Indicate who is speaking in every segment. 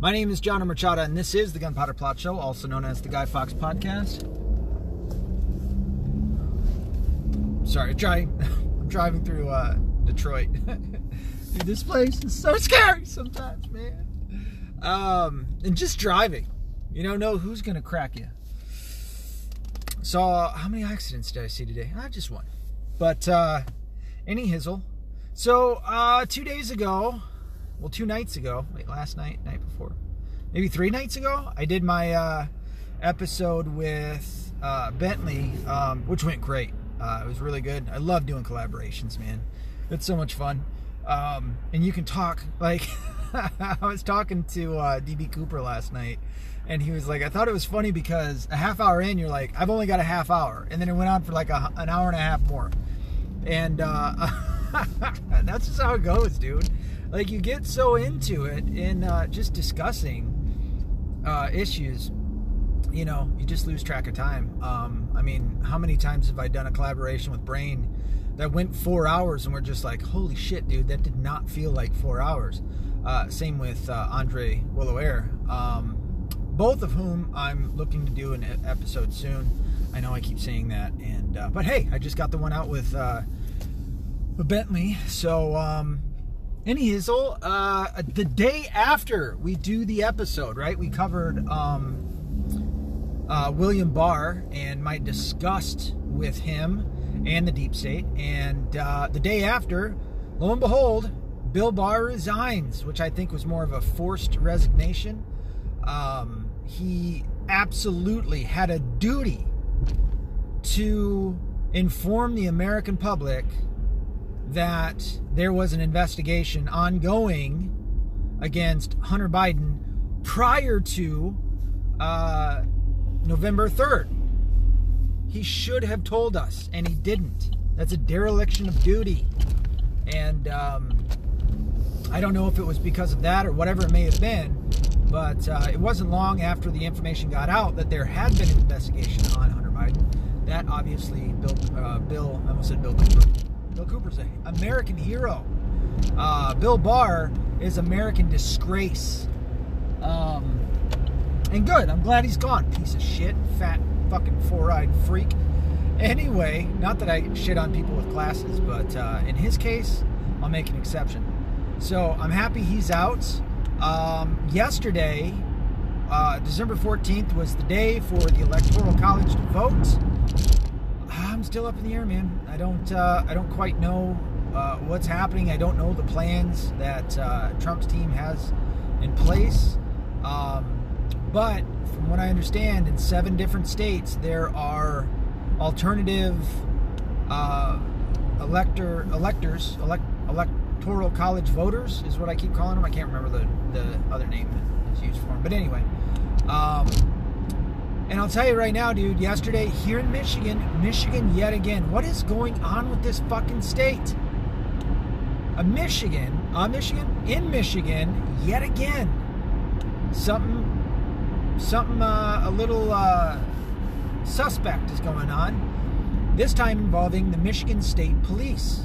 Speaker 1: My name is John Machada, and this is the Gunpowder Plot Show, also known as the Guy Fawkes Podcast. Sorry, driving. I'm driving through uh, Detroit. Dude, this place is so scary sometimes, man. Um, and just driving, you don't know who's gonna crack you. Saw how many accidents did I see today? Ah, just one. But uh, any hizzle. So uh, two days ago, well, two nights ago, wait, last night, night before, maybe three nights ago, I did my uh, episode with uh, Bentley, um, which went great. Uh, it was really good. I love doing collaborations, man. It's so much fun. Um, and you can talk like I was talking to uh, DB Cooper last night, and he was like, I thought it was funny because a half hour in, you're like, I've only got a half hour, and then it went on for like a, an hour and a half more, and uh, that's just how it goes, dude. Like you get so into it in uh, just discussing uh, issues, you know, you just lose track of time. Um, I mean, how many times have I done a collaboration with Brain that went four hours, and we're just like, holy shit, dude, that did not feel like four hours. Uh, same with uh, Andre Willowair, um, both of whom I'm looking to do an episode soon. I know I keep saying that, and uh, but hey, I just got the one out with uh, Bentley, so um, any hizzle. Uh, the day after we do the episode, right? We covered um, uh, William Barr and my disgust with him and the deep state, and uh, the day after, lo and behold, Bill Barr resigns, which I think was more of a forced resignation. Um, he absolutely had a duty to inform the American public that there was an investigation ongoing against Hunter Biden prior to uh, November 3rd. He should have told us, and he didn't. That's a dereliction of duty. And um, I don't know if it was because of that or whatever it may have been, but uh, it wasn't long after the information got out that there had been an investigation on Hunter Biden. That obviously, Bill, uh, Bill, I almost said Bill Cooper. Bill Cooper's an American hero. Uh, Bill Barr is American disgrace. Um, and good. I'm glad he's gone. Piece of shit, fat fucking four-eyed freak. Anyway, not that I shit on people with glasses, but uh, in his case, I'll make an exception. So I'm happy he's out. Um, yesterday, uh, December 14th, was the day for the Electoral College to vote. I'm still up in the air, man. I don't, uh, I don't quite know uh, what's happening. I don't know the plans that uh, Trump's team has in place. Um, but from what I understand, in seven different states, there are alternative uh, elector electors, elect, elect electoral college voters is what I keep calling them. I can't remember the, the other name that is used for them. But anyway, um, and I'll tell you right now, dude, yesterday here in Michigan, Michigan yet again, what is going on with this fucking state? A Michigan, a Michigan, in Michigan, yet again. Something, something uh, a little uh, suspect is going on. This time involving the Michigan State Police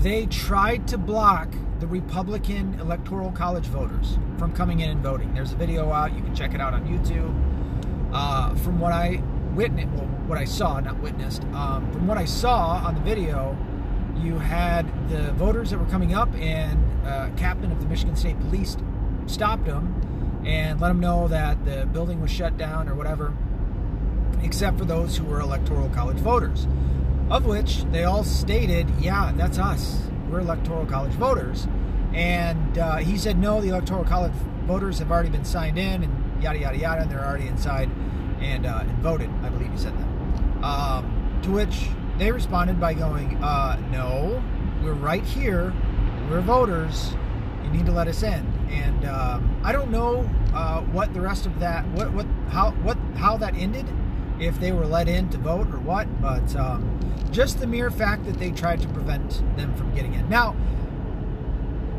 Speaker 1: they tried to block the Republican Electoral College voters from coming in and voting. There's a video out. You can check it out on YouTube. Uh, from what I witnessed, well, what I saw, not witnessed, um, from what I saw on the video, you had the voters that were coming up, and uh, captain of the Michigan State Police stopped them and let them know that the building was shut down or whatever, except for those who were Electoral College voters of which they all stated, yeah, that's us. We're electoral college voters. And uh, he said, no, the electoral college voters have already been signed in and yada, yada, yada, and they're already inside and, uh, and voted. I believe he said that. Um, to which they responded by going, uh, no, we're right here. We're voters. You need to let us in. And um, I don't know uh, what the rest of that, what, what, how, what, how that ended if they were let in to vote or what, but um, just the mere fact that they tried to prevent them from getting in. Now,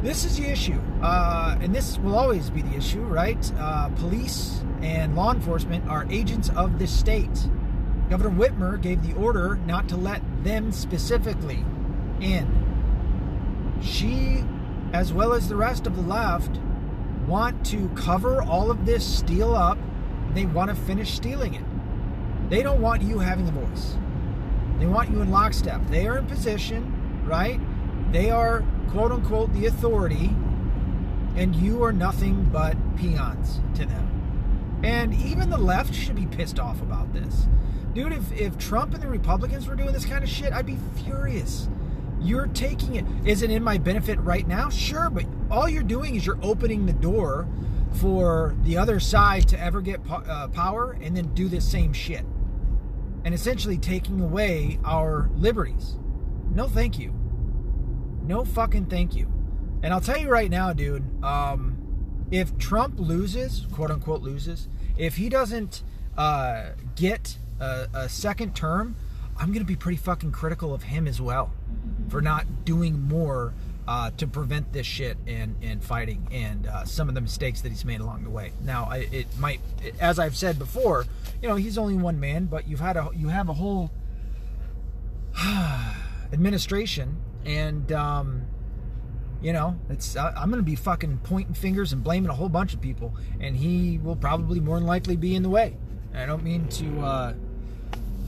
Speaker 1: this is the issue, uh, and this will always be the issue, right? Uh, police and law enforcement are agents of the state. Governor Whitmer gave the order not to let them specifically in. She, as well as the rest of the left, want to cover all of this steal up. They want to finish stealing it. They don't want you having a voice. They want you in lockstep. They are in position, right? They are quote unquote the authority, and you are nothing but peons to them. And even the left should be pissed off about this. Dude, if, if Trump and the Republicans were doing this kind of shit, I'd be furious. You're taking it. Is it in my benefit right now? Sure, but all you're doing is you're opening the door for the other side to ever get po- uh, power and then do the same shit. And essentially taking away our liberties. No, thank you. No fucking thank you. And I'll tell you right now, dude, um, if Trump loses, quote unquote loses, if he doesn't uh, get a, a second term, I'm going to be pretty fucking critical of him as well for not doing more uh, to prevent this shit and, and fighting and uh, some of the mistakes that he's made along the way. Now, I, it might, as I've said before, you know, he's only one man, but you've had a you have a whole administration, and um, you know, it's I'm going to be fucking pointing fingers and blaming a whole bunch of people, and he will probably more than likely be in the way. I don't mean to uh,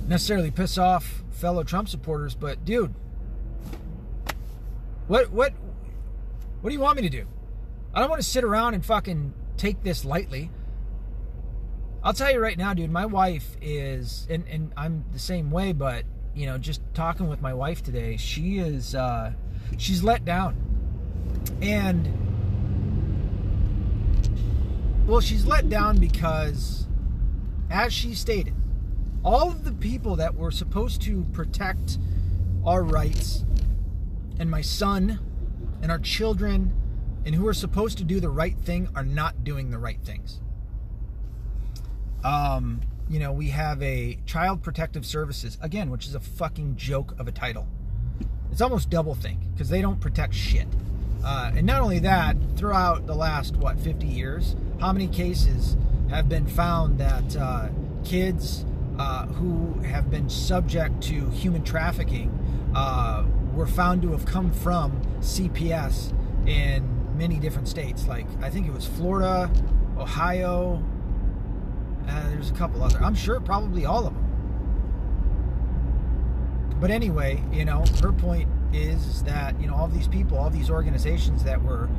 Speaker 1: necessarily piss off fellow Trump supporters, but dude, what what what do you want me to do? I don't want to sit around and fucking take this lightly. I'll tell you right now, dude, my wife is and, and I'm the same way, but you know, just talking with my wife today, she is uh she's let down. And well, she's let down because as she stated, all of the people that were supposed to protect our rights and my son and our children and who are supposed to do the right thing are not doing the right things. Um, you know, we have a Child Protective Services, again, which is a fucking joke of a title. It's almost double think because they don't protect shit. Uh, and not only that, throughout the last, what, 50 years, how many cases have been found that uh, kids uh, who have been subject to human trafficking uh, were found to have come from CPS in many different states. Like I think it was Florida, Ohio. Uh, there's a couple other. I'm sure probably all of them. But anyway, you know, her point is that you know all these people, all these organizations that were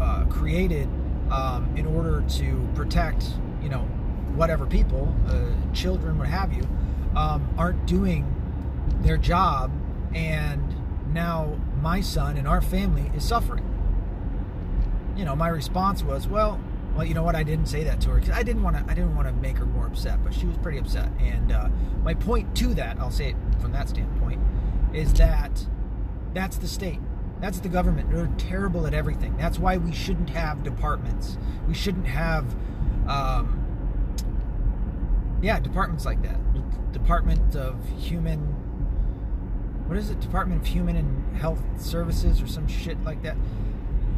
Speaker 1: uh, created um, in order to protect, you know, whatever people, uh, children, what have you, um, aren't doing their job, and now my son and our family is suffering. You know, my response was, well, well, you know what? I didn't say that to her because I didn't want to. I didn't want to make her more upset, but she was pretty upset. And uh, my point to that, I'll say it from that standpoint, is that that's the state. That's the government. They're terrible at everything. That's why we shouldn't have departments. We shouldn't have, um, yeah, departments like that. Department of Human, what is it? Department of Human and Health Services or some shit like that.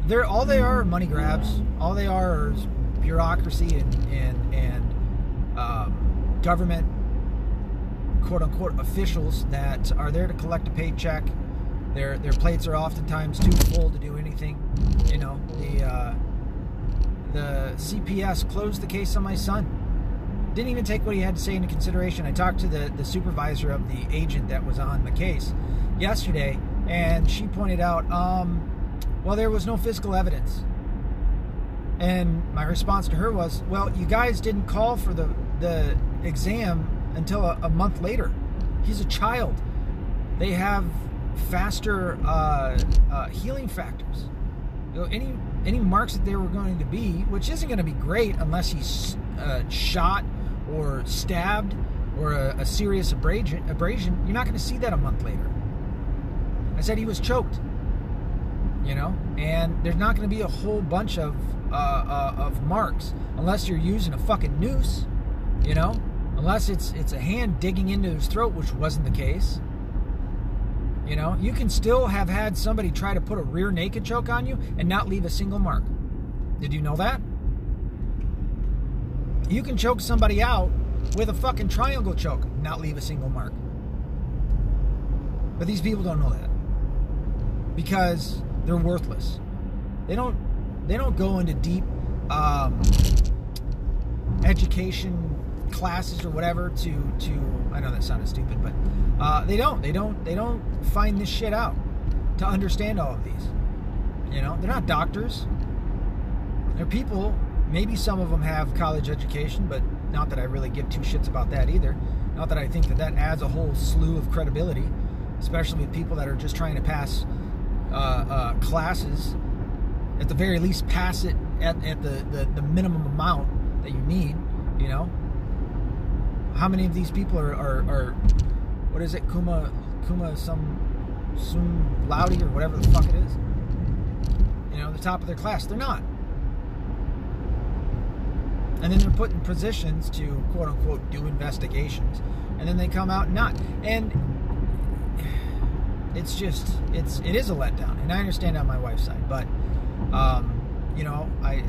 Speaker 1: They're all they are, are money grabs. All they are is bureaucracy and and and um, government quote unquote officials that are there to collect a paycheck. Their their plates are oftentimes too full to do anything. You know the uh, the CPS closed the case on my son. Didn't even take what he had to say into consideration. I talked to the the supervisor of the agent that was on the case yesterday, and she pointed out. Um, well, there was no physical evidence. And my response to her was, well, you guys didn't call for the, the exam until a, a month later. He's a child. They have faster uh, uh, healing factors. You know, any any marks that there were going to be, which isn't going to be great unless he's uh, shot or stabbed or a, a serious abrasion, abrasion, you're not going to see that a month later. I said he was choked you know? And there's not going to be a whole bunch of uh, uh, of marks unless you're using a fucking noose you know? Unless it's it's a hand digging into his throat which wasn't the case. You know? You can still have had somebody try to put a rear naked choke on you and not leave a single mark. Did you know that? You can choke somebody out with a fucking triangle choke not leave a single mark. But these people don't know that. Because they're worthless. They don't they don't go into deep um, education classes or whatever to to I know that sounded stupid, but uh, they don't they don't they don't find this shit out to understand all of these. You know, they're not doctors. They're people. Maybe some of them have college education, but not that I really give two shits about that either. Not that I think that that adds a whole slew of credibility, especially with people that are just trying to pass uh, uh, classes. At the very least, pass it at, at the, the, the minimum amount that you need. You know, how many of these people are, are, are what is it, Kuma, Kuma, some, some Loudy or whatever the fuck it is? You know, the top of their class. They're not. And then they're put in positions to quote unquote do investigations. And then they come out not. And it's just it's it is a letdown. And I understand on my wife's side, but um, you know, I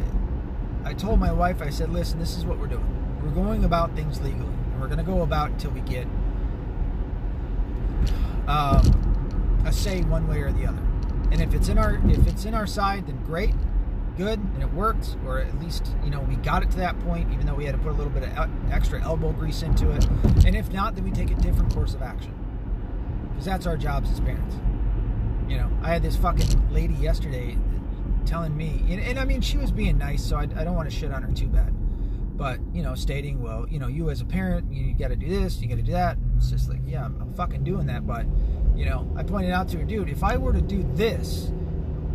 Speaker 1: I told my wife, I said, listen, this is what we're doing. We're going about things legally. And we're gonna go about until we get um, a say one way or the other. And if it's in our if it's in our side, then great good and it worked, or at least you know we got it to that point, even though we had to put a little bit of extra elbow grease into it. And if not, then we take a different course of action because that's our jobs as parents. You know, I had this fucking lady yesterday telling me, and, and I mean, she was being nice, so I, I don't want to shit on her too bad. But you know, stating, well, you know, you as a parent, you, you got to do this, you got to do that. And it's just like, yeah, I'm, I'm fucking doing that, but you know, I pointed out to her, dude, if I were to do this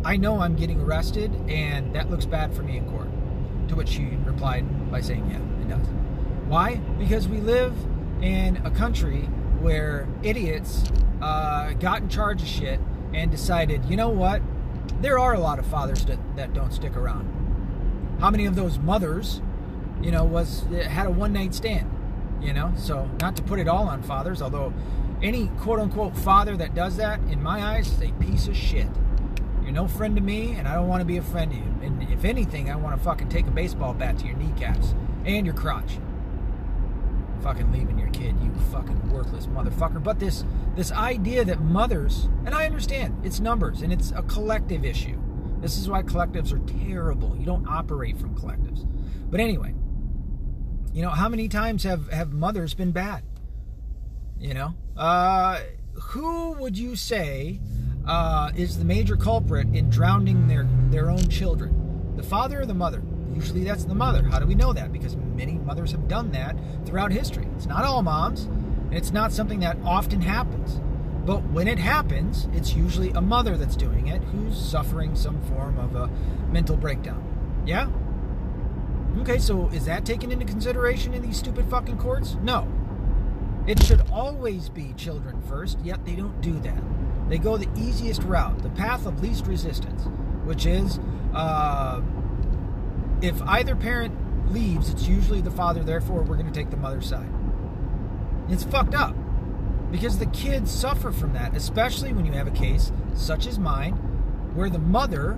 Speaker 1: I know I'm getting arrested, and that looks bad for me in court. To which she replied by saying, Yeah, it does. Why? Because we live in a country where idiots uh, got in charge of shit and decided, you know what? There are a lot of fathers that, that don't stick around. How many of those mothers, you know, was had a one night stand? You know, so not to put it all on fathers, although any quote unquote father that does that, in my eyes, is a piece of shit. You're no friend to me, and I don't want to be a friend to you. And if anything, I want to fucking take a baseball bat to your kneecaps and your crotch. Fucking leaving your kid, you fucking worthless motherfucker. But this this idea that mothers, and I understand, it's numbers and it's a collective issue. This is why collectives are terrible. You don't operate from collectives. But anyway, you know, how many times have, have mothers been bad? You know? Uh, who would you say uh, is the major culprit in drowning their, their own children? The father or the mother? Usually that's the mother. How do we know that? Because many mothers have done that throughout history. It's not all moms, and it's not something that often happens. But when it happens, it's usually a mother that's doing it who's suffering some form of a mental breakdown. Yeah? Okay, so is that taken into consideration in these stupid fucking courts? No. It should always be children first, yet they don't do that. They go the easiest route, the path of least resistance, which is uh, if either parent leaves, it's usually the father, therefore, we're going to take the mother's side. It's fucked up because the kids suffer from that, especially when you have a case such as mine where the mother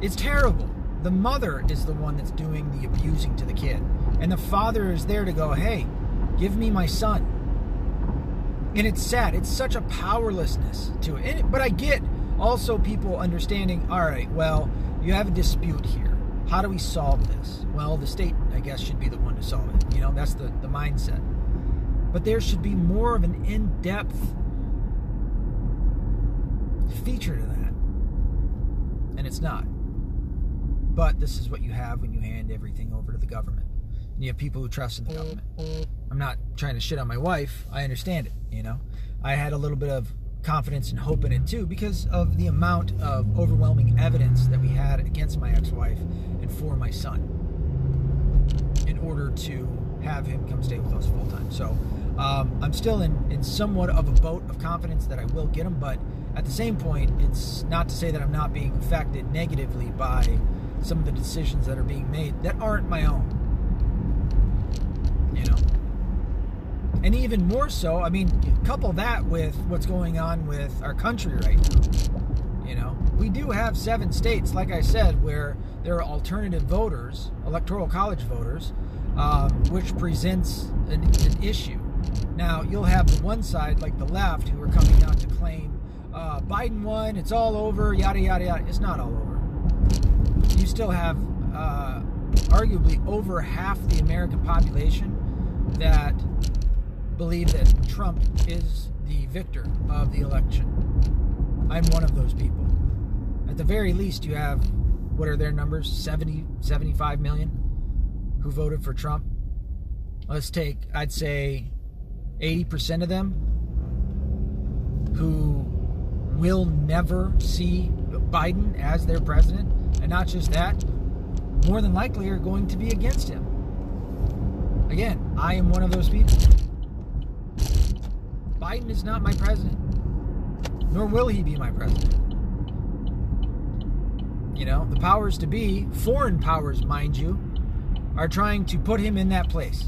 Speaker 1: is terrible. The mother is the one that's doing the abusing to the kid, and the father is there to go, hey, give me my son and it's sad. It's such a powerlessness to it. And, but I get also people understanding. All right, well, you have a dispute here. How do we solve this? Well, the state, I guess, should be the one to solve it. You know, that's the the mindset. But there should be more of an in-depth feature to that, and it's not. But this is what you have when you hand everything over to the government. And you have people who trust in the government. I'm not trying to shit on my wife. I understand it, you know. I had a little bit of confidence and hope in it too because of the amount of overwhelming evidence that we had against my ex-wife and for my son in order to have him come stay with us full time. So um, I'm still in, in somewhat of a boat of confidence that I will get him, but at the same point, it's not to say that I'm not being affected negatively by some of the decisions that are being made that aren't my own. You know? And even more so, I mean, couple that with what's going on with our country right now. You know, we do have seven states, like I said, where there are alternative voters, electoral college voters, um, which presents an, an, issue. Now, you'll have the one side, like the left, who are coming out to claim uh, Biden won, it's all over, yada, yada, yada. It's not all over. You still have uh, arguably over half the American population that believe that Trump is the victor of the election. I'm one of those people. At the very least, you have, what are their numbers? 70, 75 million who voted for Trump. Let's take, I'd say, 80% of them who will never see Biden as their president. And not just that, more than likely are going to be against him. Again, I am one of those people. Biden is not my president, nor will he be my president. You know, the powers to be, foreign powers, mind you, are trying to put him in that place.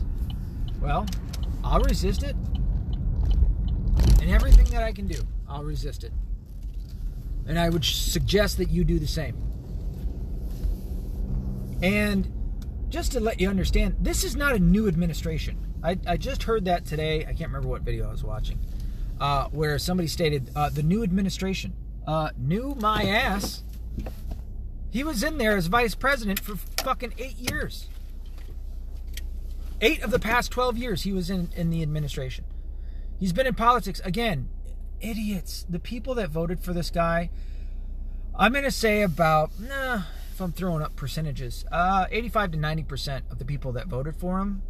Speaker 1: Well, I'll resist it. And everything that I can do, I'll resist it. And I would suggest that you do the same. And just to let you understand, this is not a new administration. I, I just heard that today. I can't remember what video I was watching, uh, where somebody stated uh, the new administration. Uh, knew my ass. He was in there as vice president for fucking eight years. Eight of the past 12 years he was in, in the administration. He's been in politics. Again, idiots. The people that voted for this guy, I'm going to say about, nah, if I'm throwing up percentages, uh, 85 to 90% of the people that voted for him.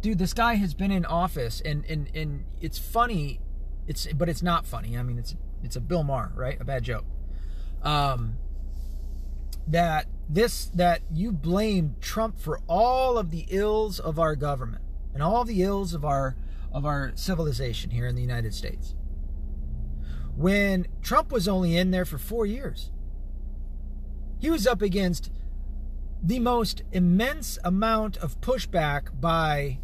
Speaker 1: Dude, this guy has been in office, and, and, and it's funny, it's but it's not funny. I mean, it's it's a Bill Maher, right? A bad joke. Um, that this that you blame Trump for all of the ills of our government and all the ills of our of our civilization here in the United States. When Trump was only in there for 4 years. He was up against the most immense amount of pushback by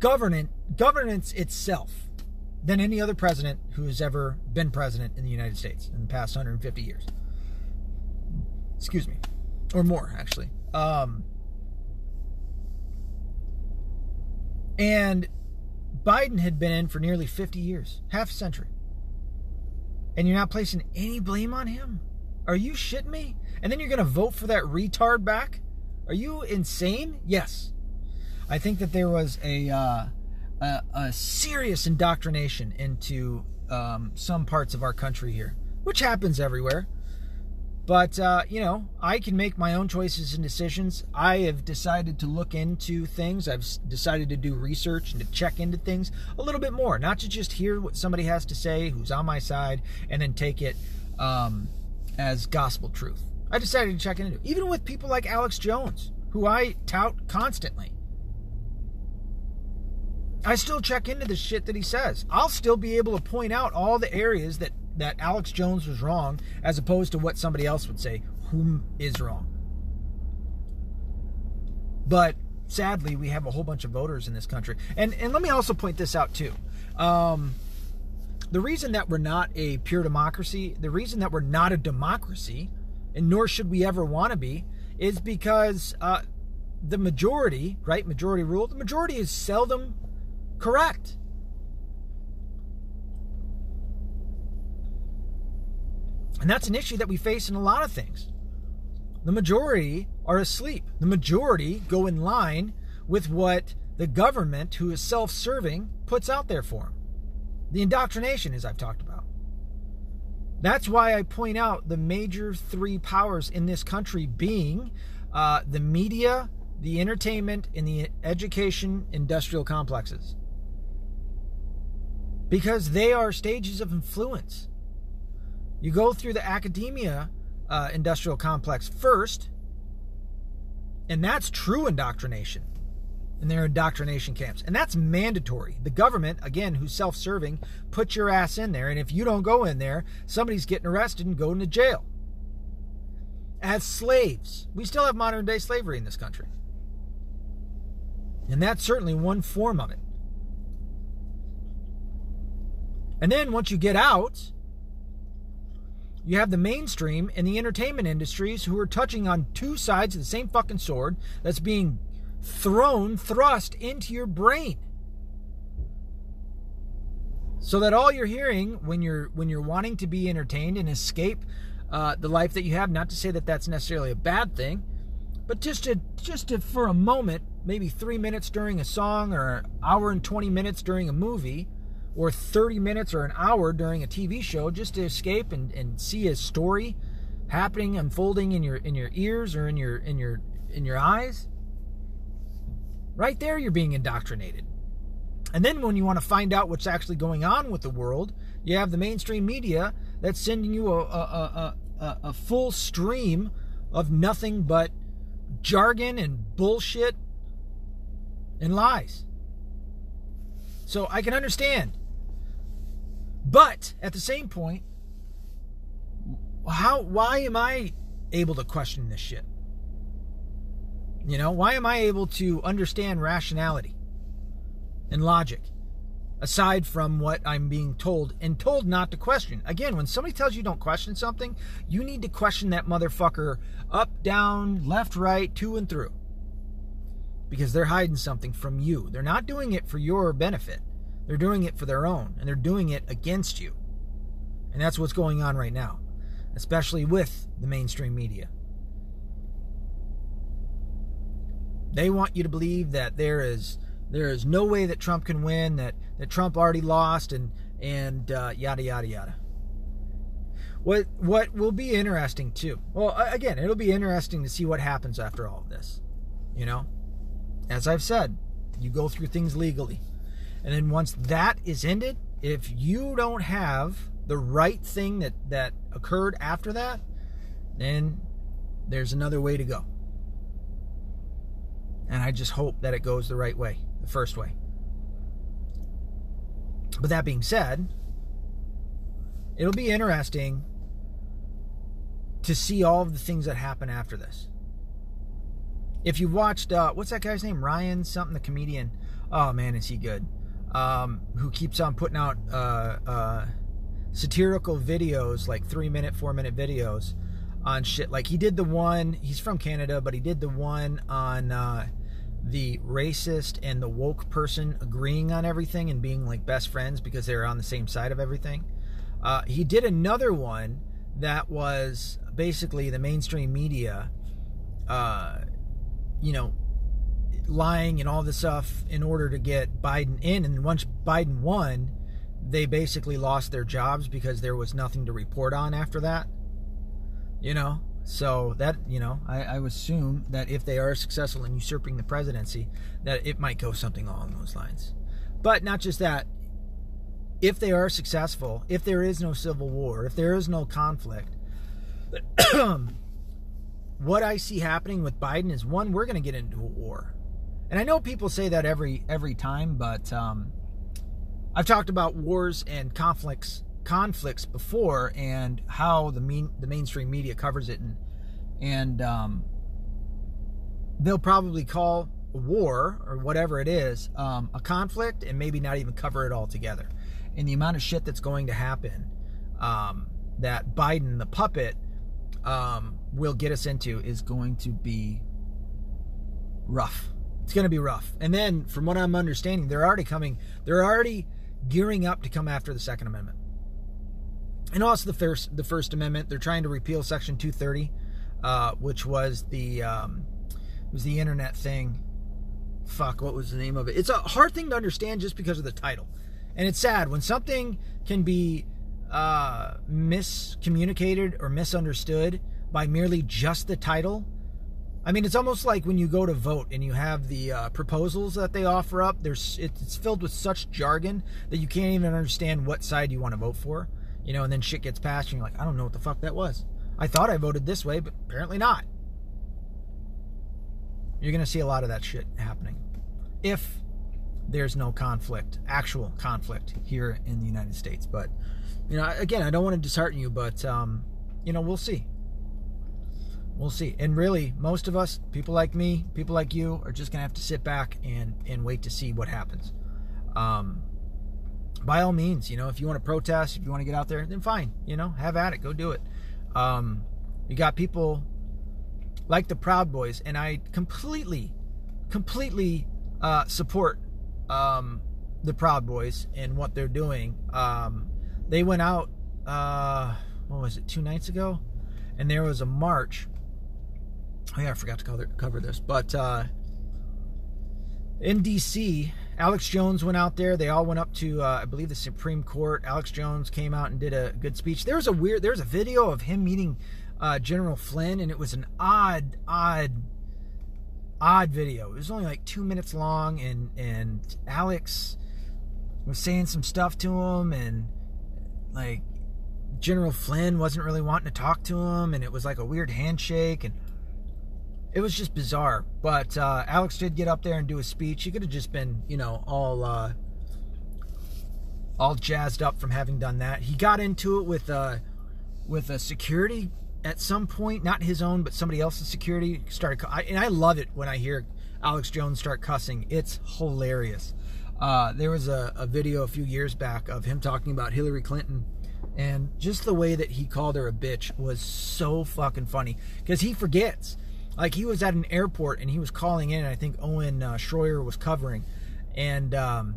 Speaker 1: governance, governance itself than any other president who has ever been president in the United States in the past 150 years. Excuse me, or more actually. Um, and Biden had been in for nearly 50 years, half a century. And you're not placing any blame on him? Are you shitting me? And then you're going to vote for that retard back? Are you insane? Yes. I think that there was a uh, a, a, serious indoctrination into um, some parts of our country here, which happens everywhere. But, uh, you know, I can make my own choices and decisions. I have decided to look into things. I've decided to do research and to check into things a little bit more, not to just hear what somebody has to say who's on my side and then take it um, as gospel truth. I decided to check into it, even with people like Alex Jones, who I tout constantly. I still check into the shit that he says. I'll still be able to point out all the areas that that Alex Jones was wrong as opposed to what somebody else would say, whom is wrong. But sadly, we have a whole bunch of voters in this country. And and let me also point this out too. Um, the reason that we're not a pure democracy, the reason that we're not a democracy, and nor should we ever want to be, is because uh, the majority, right? Majority rule. The majority is seldom correct. And that's an issue that we face in a lot of things. The majority are asleep. The majority go in line with what the government, who is self serving, puts out there for them. The indoctrination, as I've talked about. That's why I point out the major three powers in this country being uh, the media, the entertainment, and the education industrial complexes. Because they are stages of influence. You go through the academia uh, industrial complex first, and that's true indoctrination in their indoctrination camps. And that's mandatory. The government, again, who's self serving, put your ass in there. And if you don't go in there, somebody's getting arrested and going to jail. As slaves, we still have modern day slavery in this country. And that's certainly one form of it. And then once you get out, you have the mainstream and the entertainment industries who are touching on two sides of the same fucking sword that's being thrown, thrust into your brain. So that all you're hearing when you're when you're wanting to be entertained and escape uh, the life that you have, not to say that that's necessarily a bad thing, but just to just to for a moment, maybe three minutes during a song, or an hour and twenty minutes during a movie, or 30 minutes or an hour during a TV show just to escape and, and see a story happening unfolding in your in your ears or in your in your in your eyes. Right there you're being indoctrinated. And then when you want to find out what's actually going on with the world you have the mainstream media that's sending you a, a, a, a full stream of nothing but jargon and bullshit and lies. So i can understand but at the same point how why am I able to question this shit? You know, why am I able to understand rationality and logic aside from what I'm being told and told not to question? Again, when somebody tells you don't question something, you need to question that motherfucker up, down, left, right, to and through. Because they're hiding something from you. They're not doing it for your benefit. They're doing it for their own and they're doing it against you. And that's what's going on right now especially with the mainstream media. They want you to believe that there is there is no way that Trump can win, that that Trump already lost, and and uh, yada yada yada. What what will be interesting too? Well, again, it'll be interesting to see what happens after all of this. You know, as I've said, you go through things legally, and then once that is ended, if you don't have the right thing that that occurred after that, then there's another way to go. And I just hope that it goes the right way, the first way. But that being said, it'll be interesting to see all of the things that happen after this. If you watched, uh, what's that guy's name? Ryan something, the comedian. Oh man, is he good? Um, who keeps on putting out uh, uh, satirical videos, like three minute, four minute videos on shit. Like he did the one, he's from Canada, but he did the one on uh, the racist and the woke person agreeing on everything and being like best friends because they were on the same side of everything. Uh, he did another one that was basically the mainstream media, uh, you know, lying and all this stuff in order to get Biden in. And once Biden won, they basically lost their jobs because there was nothing to report on after that. You know, so that you know, I, I assume that if they are successful in usurping the presidency, that it might go something along those lines. But not just that. If they are successful, if there is no civil war, if there is no conflict, what I see happening with Biden is one, we're going to get into a war, and I know people say that every every time, but um, I've talked about wars and conflicts conflicts before and how the mean the mainstream media covers it and and um, they'll probably call a war or whatever it is um, a conflict and maybe not even cover it all together. And the amount of shit that's going to happen um, that Biden, the puppet, um, will get us into is going to be rough. It's going to be rough. And then, from what I'm understanding, they're already coming. They're already gearing up to come after the Second Amendment. And also the first the First Amendment. They're trying to repeal Section 230, uh, which was the um, was the internet thing. Fuck, what was the name of it? It's a hard thing to understand just because of the title, and it's sad when something can be uh, miscommunicated or misunderstood by merely just the title I mean, it's almost like when you go to vote and you have the uh, proposals that they offer up. There's it's filled with such jargon that you can't even understand what side you want to vote for. You know, and then shit gets passed, and you're like, I don't know what the fuck that was. I thought I voted this way, but apparently not. You're gonna see a lot of that shit happening if there's no conflict, actual conflict here in the United States. But you know, again, I don't want to dishearten you, but um, you know, we'll see we'll see. And really, most of us, people like me, people like you, are just gonna have to sit back and and wait to see what happens. Um, by all means, you know, if you want to protest, if you want to get out there, then fine. You know, have at it, go do it. Um, you got people like the Proud Boys, and I completely, completely uh, support um, the Proud Boys and what they're doing. Um, they went out, uh, what was it, two nights ago, and there was a march Oh yeah, I forgot to cover, cover this. But uh, in D.C., Alex Jones went out there. They all went up to, uh, I believe, the Supreme Court. Alex Jones came out and did a good speech. There was a weird, there was a video of him meeting uh, General Flynn, and it was an odd, odd, odd video. It was only like two minutes long, and and Alex was saying some stuff to him, and like General Flynn wasn't really wanting to talk to him, and it was like a weird handshake, and it was just bizarre. But uh, Alex did get up there and do a speech. He could have just been, you know, all uh, all jazzed up from having done that. He got into it with uh, with a security at some point, not his own, but somebody else's security. Started, and I love it when I hear Alex Jones start cussing. It's hilarious. Uh, there was a, a video a few years back of him talking about Hillary Clinton and just the way that he called her a bitch was so fucking funny because he forgets like he was at an airport and he was calling in. I think Owen uh, Shroyer was covering, and um,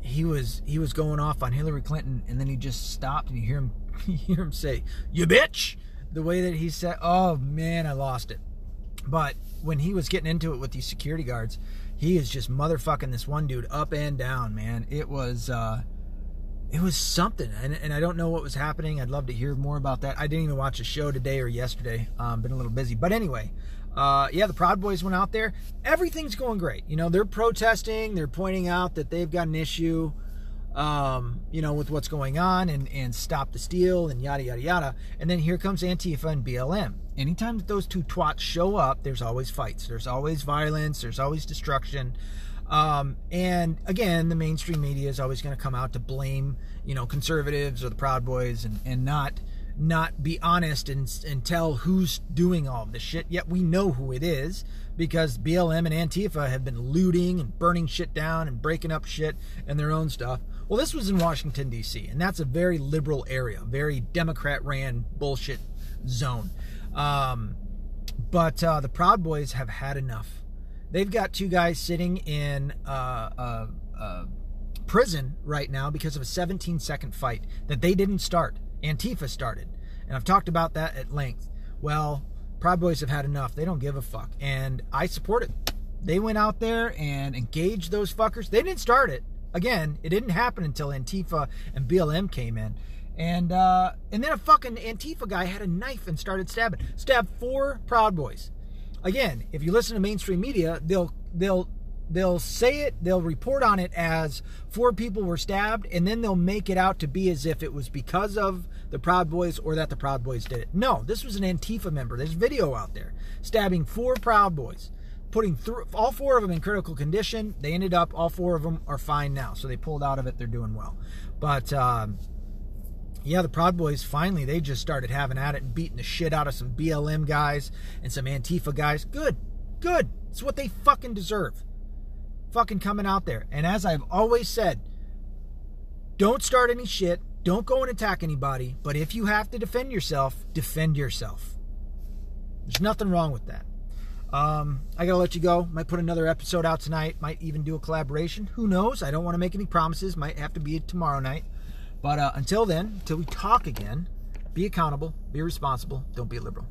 Speaker 1: he was he was going off on Hillary Clinton, and then he just stopped and you hear him you hear him say "you bitch." The way that he said, "Oh man, I lost it." But when he was getting into it with these security guards, he is just motherfucking this one dude up and down, man. It was. Uh, it was something and, and, i don't know what was happening. I'd love to hear more about that. I didn't even watch a show today or yesterday. Um, been a little busy. But anyway uh, yeah the proud boys went out there. Everything's going great. You know they're protesting. They're pointing out that they've got an issue um, you know with what's going on and, and stop the steal and yada yada yada. And then here comes antifa and blm anytime that those two twats show up there's always fights. There's always violence. There's always destruction um, and again, the mainstream media is always going to come out to blame, you know, conservatives or the Proud Boys, and and not not be honest and and tell who's doing all this shit. Yet we know who it is because BLM and Antifa have been looting and burning shit down and breaking up shit and their own stuff. Well, this was in Washington D.C. and that's a very liberal area, very Democrat-ran bullshit zone. Um, but uh, the Proud Boys have had enough They've got two guys sitting in uh, uh, uh, prison right now because of a 17 second fight that they didn't start. Antifa started. And I've talked about that at length. Well, Proud Boys have had enough. They don't give a fuck. And I support it. They went out there and engaged those fuckers. They didn't start it. Again, it didn't happen until Antifa and BLM came in. And uh, and then a fucking Antifa guy had a knife and started stabbing. Stabbed four Proud Boys again, if you listen to mainstream media, they'll they'll they'll say it, they'll report on it as four people were stabbed, and then they'll make it out to be as if it was because of the Proud Boys or that the Proud Boys did it. No, this was an Antifa member. There's video out there stabbing four Proud Boys, putting through all four of them in critical condition. They ended up, all four of them are fine now, so they pulled out of it. They're doing well, but. Um, yeah, the Proud Boys finally they just started having at it and beating the shit out of some BLM guys and some Antifa guys. Good, good. It's what they fucking deserve. Fucking coming out there. And as I've always said, don't start any shit. Don't go and attack anybody. But if you have to defend yourself, defend yourself. There's nothing wrong with that. Um, I gotta let you go. Might put another episode out tonight. Might even do a collaboration. Who knows? I don't want to make any promises. Might have to be tomorrow night. But uh, until then, until we talk again, be accountable, be responsible, don't be a liberal.